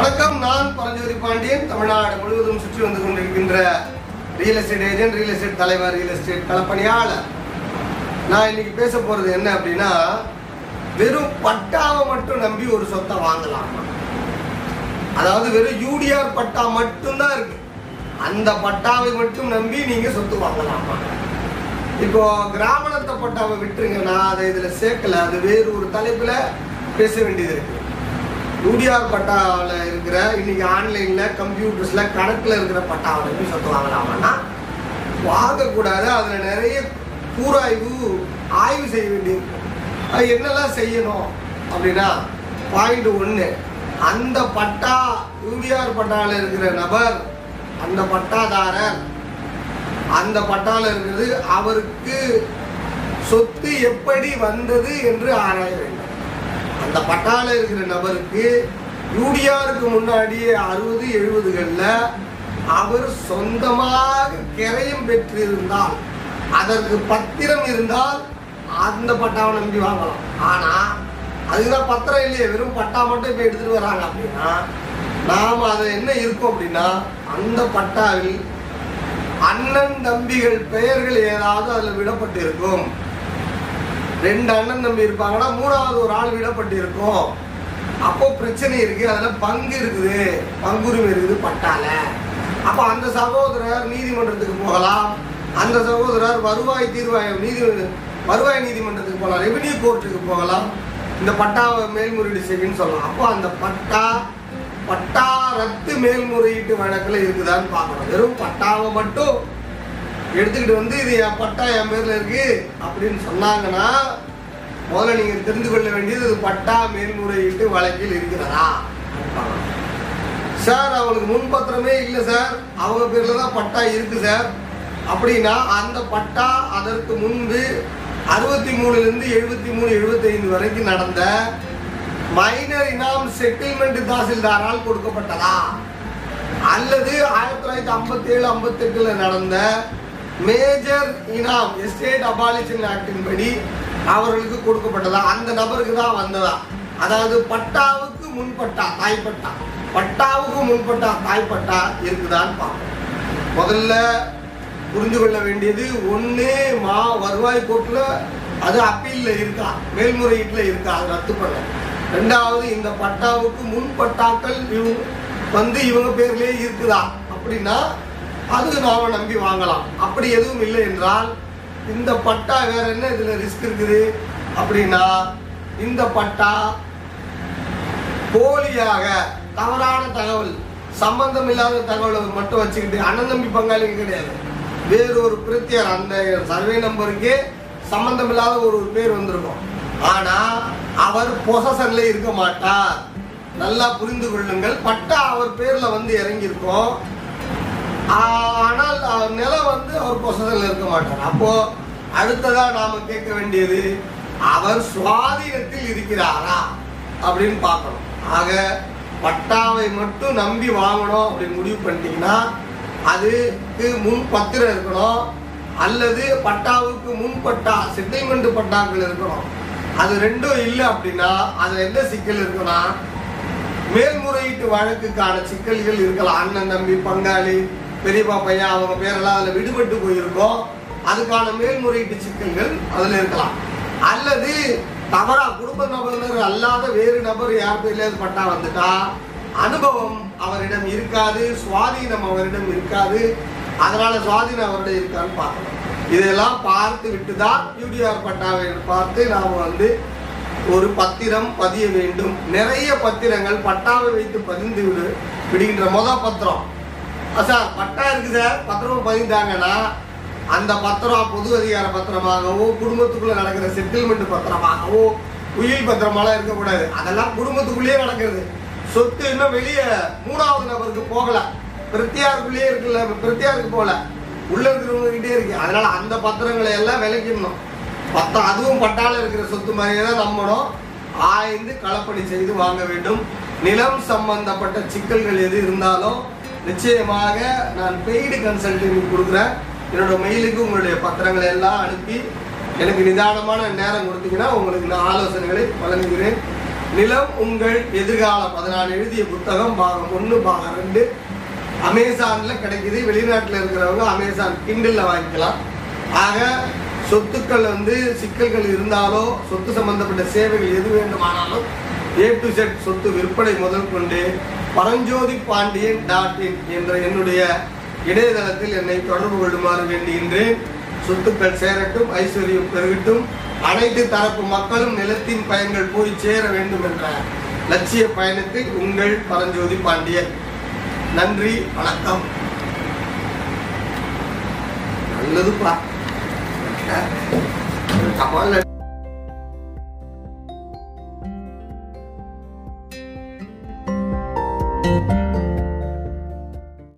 வணக்கம் நான் பரஞ்சோதி பாண்டியன். தமிழ்நாடு முழுவதும் சுற்றி வந்து கொண்டிருக்கின்ற real estate agent real estate தலைவர் ரியல் எஸ்டேட் களப்பணியாளர். நான் இன்னைக்கு பேச போறது என்ன அப்படின்னா வெறும் பட்டாவை மட்டும் நம்பி ஒரு சொத்தை வாங்கலாம். அதாவது வெறும் யூடிஆர் பட்டா மட்டும்தான் இருக்கு. அந்த பட்டாவை மட்டும் நம்பி நீங்க சொத்து வாங்கலாமா. இப்போ கிராமணத்தை பட்டாவை விட்டுருங்க நான் அதை இதுல சேர்க்கல. அது வேறு ஒரு தலைப்புல பேச வேண்டியது இருக்கு. யூடிஆர் பட்டாவில் இருக்கிற இன்னைக்கு ஆன்லைனில் கம்ப்யூட்டர்ஸில் கணக்கில் இருக்கிற பட்டாவில் நம்பி சொத்து வாங்கலாமான்னா வாங்கக்கூடாது. அதில் நிறைய கூராய்வு ஆய்வு செய்ய வேண்டியிருக்கு அது என்னெல்லாம் செய்யணும் அப்படின்னா பாயிண்ட் ஒன்று அந்த பட்டா யூடிஆர் பட்டாவில் இருக்கிற நபர் அந்த பட்டாதாரர் அந்த பட்டாவில் இருக்கிறது அவருக்கு சொத்து எப்படி வந்தது என்று ஆராய வேண்டும். அந்த பட்டால இருக்கிற நபருக்கு யூடிஆருக்கு முன்னாடியே அறுபது எழுபதுகளில் அவர் சொந்தமாக கிரையும் பெற்றிருந்தால் அதற்கு பத்திரம் இருந்தால் அந்த பட்டாவை நம்பி வாங்கலாம். ஆனால் அதுதான் பத்திரம் இல்லையே வெறும் பட்டா மட்டும் இப்போ எடுத்துகிட்டு வராங்க அப்படின்னா நாம் அதை என்ன இருக்கும் அப்படின்னா அந்த பட்டாவில் அண்ணன் தம்பிகள் பெயர்கள் ஏதாவது அதில் விடப்பட்டிருக்கும். ரெண்டு அண்ணன் தம்பி இருப்பாங்கன்னா மூணாவது ஒரு ஆள் விடப்பட்டிருக்கும். அப்போ பிரச்சனை இருக்கு அதுல பங்கு இருக்குது. பங்குரிமை இருக்குது பட்டால. அப்போ அந்த சகோதரர் நீதிமன்றத்துக்கு போகலாம். அந்த சகோதரர் வருவாய் தீர்வாய நீதி வருவாய் நீதிமன்றத்துக்கு போகலாம். ரெவென்யூ கோர்ட்டுக்கு போகலாம். இந்த பட்டாவை மேல்முறையீடு செய்யுன்னு சொல்லலாம். அப்போ அந்த பட்டா பட்டா ரத்து மேல்முறையீட்டு வழக்கில் இருக்குதான்னு பார்க்கணும். வெறும் பட்டாவை மட்டும் எடுத்துக்கிட்டு வந்து இது என் பட்டா என் பேரில் இருக்கு அப்படின்னு சொன்னாங்கன்னா முதல்ல நீங்கள் தெரிந்து கொள்ள வேண்டியது இது பட்டா மேல்முறையீட்டு வழக்கில் இருக்கிறதா? சார் அவங்களுக்கு முன்பத்திரமே இல்லை சார். அவங்க பேரில் தான் பட்டா இருக்கு சார். அப்படின்னா அந்த பட்டா அதற்கு முன்பு அறுபத்தி மூணுலேருந்து எழுபத்தி மூணு எழுபத்தைந்து வரைக்கும் நடந்த மைனர் இனாம் செட்டில்மெண்ட் தாசில்தாரால் கொடுக்கப்பட்டதா? அல்லது ஆயிரத்தி தொள்ளாயிரத்தி ஐம்பத்தி ஏழு ஐம்பத்தெட்டில் நடந்த மேஜர் இனாம் எஸ்டேட் அபாலிஷன் ஆக்டின் படி அவர்களுக்கு கொடுக்கப்பட்டதா? அந்த நபருக்கு தான் வந்ததா? அதாவது பட்டாவுக்கு முன்பட்டா தாய்ப்பட்டா. பட்டாவுக்கு முன்பட்டா தாய்ப்பட்டா இருக்குதான்னு பார்ப்போம். முதல்ல புரிந்து கொள்ள வேண்டியது ஒன்று மா வருவாய் கோர்ட்டில் அது அப்பீல்ல இருக்கா? மேல்முறையீட்டில் இருக்கா? அது ரத்து பண்ண ரெண்டாவது இந்த பட்டாவுக்கு முன் பட்டாக்கள் இவங்க வந்து இவங்க பேர்லேயே இருக்குதா? அப்படின்னா அது நாம் நம்பி வாங்கலாம். அப்படி எதுவும் இல்லை என்றால் இந்த பட்டா வேற என்ன இதுல ரிஸ்க் இருக்குது? அப்படின்னா இந்த பட்டா போலியாக தவறான தகவல் சம்பந்தம் இல்லாத தகவலை மட்டும் வச்சுக்கிட்டு அண்ணன் தம்பி பங்காளிங்க கிடையாது. வேறு ஒரு பிரத்தியார் அந்த சர்வே நம்பருக்கு சம்பந்தம் இல்லாத ஒரு பேர் வந்திருக்கும். ஆனா அவர் பொசசன்ல இருக்க மாட்டார். நல்லா புரிந்து கொள்ளுங்கள். பட்டா அவர் பேர்ல வந்து இறங்கியிருக்கோம். ஆனால் அவர் நிலம் வந்து அவர் பொசசன்ல இருக்க மாட்டார். அப்போ அடுத்ததா நாம கேட்க வேண்டியது அவர் சுவாதீனத்தில் இருக்கிறாரா அப்படின்னு பார்க்கணும். ஆக பட்டாவை மட்டும் நம்பி வாங்கணும் அப்படின்னு முடிவு பண்ணிட்டீங்கன்னா அதுக்கு முன் பத்திரம் இருக்கணும். அல்லது பட்டாவுக்கு முன் பட்டா செட்டில்மெண்ட் பட்டாக்கள் இருக்கணும். அது ரெண்டும் இல்லை அப்படின்னா அதுல என்ன சிக்கல் இருக்குன்னா மேல்முறையீட்டு வழக்குக்கான சிக்கல்கள் இருக்கலாம். அண்ணன் தம்பி பங்காளி பெரியப்பா பையன் அவங்க பேரெல்லாம் அதில் விடுபட்டு போயிருக்கோம். அதுக்கான மேல்முறையீட்டு சிக்கல்கள் அதில் இருக்கலாம். அல்லது தவறா குடும்ப நபர் அல்லாத வேறு நபர் யார் பேர்லேருந்து பட்டா வந்துட்டா? அனுபவம் அவரிடம் இருக்காது சுவாதீனம் அவரிடம் இருக்காது. அதனால சுவாதீனம் அவரிடம் இருக்கான்னு பார்க்கணும். இதெல்லாம் பார்த்து விட்டு தான் யூடிஆர் பட்டாவை பார்த்து நாம் வந்து ஒரு பத்திரம் பதிய வேண்டும். நிறைய பத்திரங்கள் பட்டாவை வைத்து பதிந்து விடு விடுகின்ற மொதல் பத்திரம். சார் பட்டா இருக்கு சார். பத்திரம் பதிந்தாங்கன்னா அந்த பத்திரம் பொது அதிகார பத்திரமாகவோ குடும்பத்துக்குள்ள நடக்கிற செட்டில்மெண்ட் பத்திரமாகவோ உயிர் பத்திரமாலாம் இருக்கக்கூடாது. அதெல்லாம் குடும்பத்துக்குள்ளேயே நடக்கிறது. சொத்து இன்னும் வெளியே மூணாவது நபருக்கு போகல. பிரத்தியாருக்குள்ளேயே இருக்குல்ல பிரத்தியாருக்கு போகல. உள்ள இருக்கிறவங்க கிட்டே இருக்கு. அதனால அந்த பத்திரங்களை எல்லாம் விளக்கிடணும். பத்தம் அதுவும் பட்டால இருக்கிற சொத்து மாதிரியே தான் நம்பணும் ஆய்ந்து களப்பணி செய்து வாங்க வேண்டும். நிலம் சம்பந்தப்பட்ட சிக்கல்கள் எது இருந்தாலும் நிச்சயமாக நான் பெய்டு கன்சல்டிங் கொடுக்குறேன். என்னோட மெயிலுக்கு உங்களுடைய பத்திரங்களை எல்லாம் அனுப்பி எனக்கு நிதானமான நேரம் கொடுத்தீங்கன்னா உங்களுக்கு நான் ஆலோசனைகளை வழங்குகிறேன். நிலம் உங்கள் எதிர்காலம் அதை நான் எழுதிய புத்தகம் பாகம் ஒன்று பாகம் ரெண்டு. அமேசான்ல கிடைக்குது. வெளிநாட்டில் இருக்கிறவங்க அமேசான் கிண்டில் வாங்கிக்கலாம். ஆக சொத்துக்கள் வந்து சிக்கல்கள் இருந்தாலோ சொத்து சம்பந்தப்பட்ட சேவைகள் எது வேண்டுமானாலும் ஏ டு செட் சொத்து விற்பனை முதல் கொண்டு பரஞ்சோதி பாண்டியன் டாட் இன் என்ற என்னுடைய இணையதளத்தில் என்னை தொடர்பு கொள்ளுமாறு வேண்டுகின்றேன். சொத்துக்கள் சேரட்டும் ஐஸ்வர்யம் பெருகட்டும். அனைத்து தரப்பு மக்களும் நிலத்தின் பயன்கள் போய் சேர வேண்டும் என்ற லட்சிய பயணத்தில் உங்கள் பரஞ்சோதி பாண்டியன். நன்றி வணக்கம். நல்லதுப்பா. 打完了。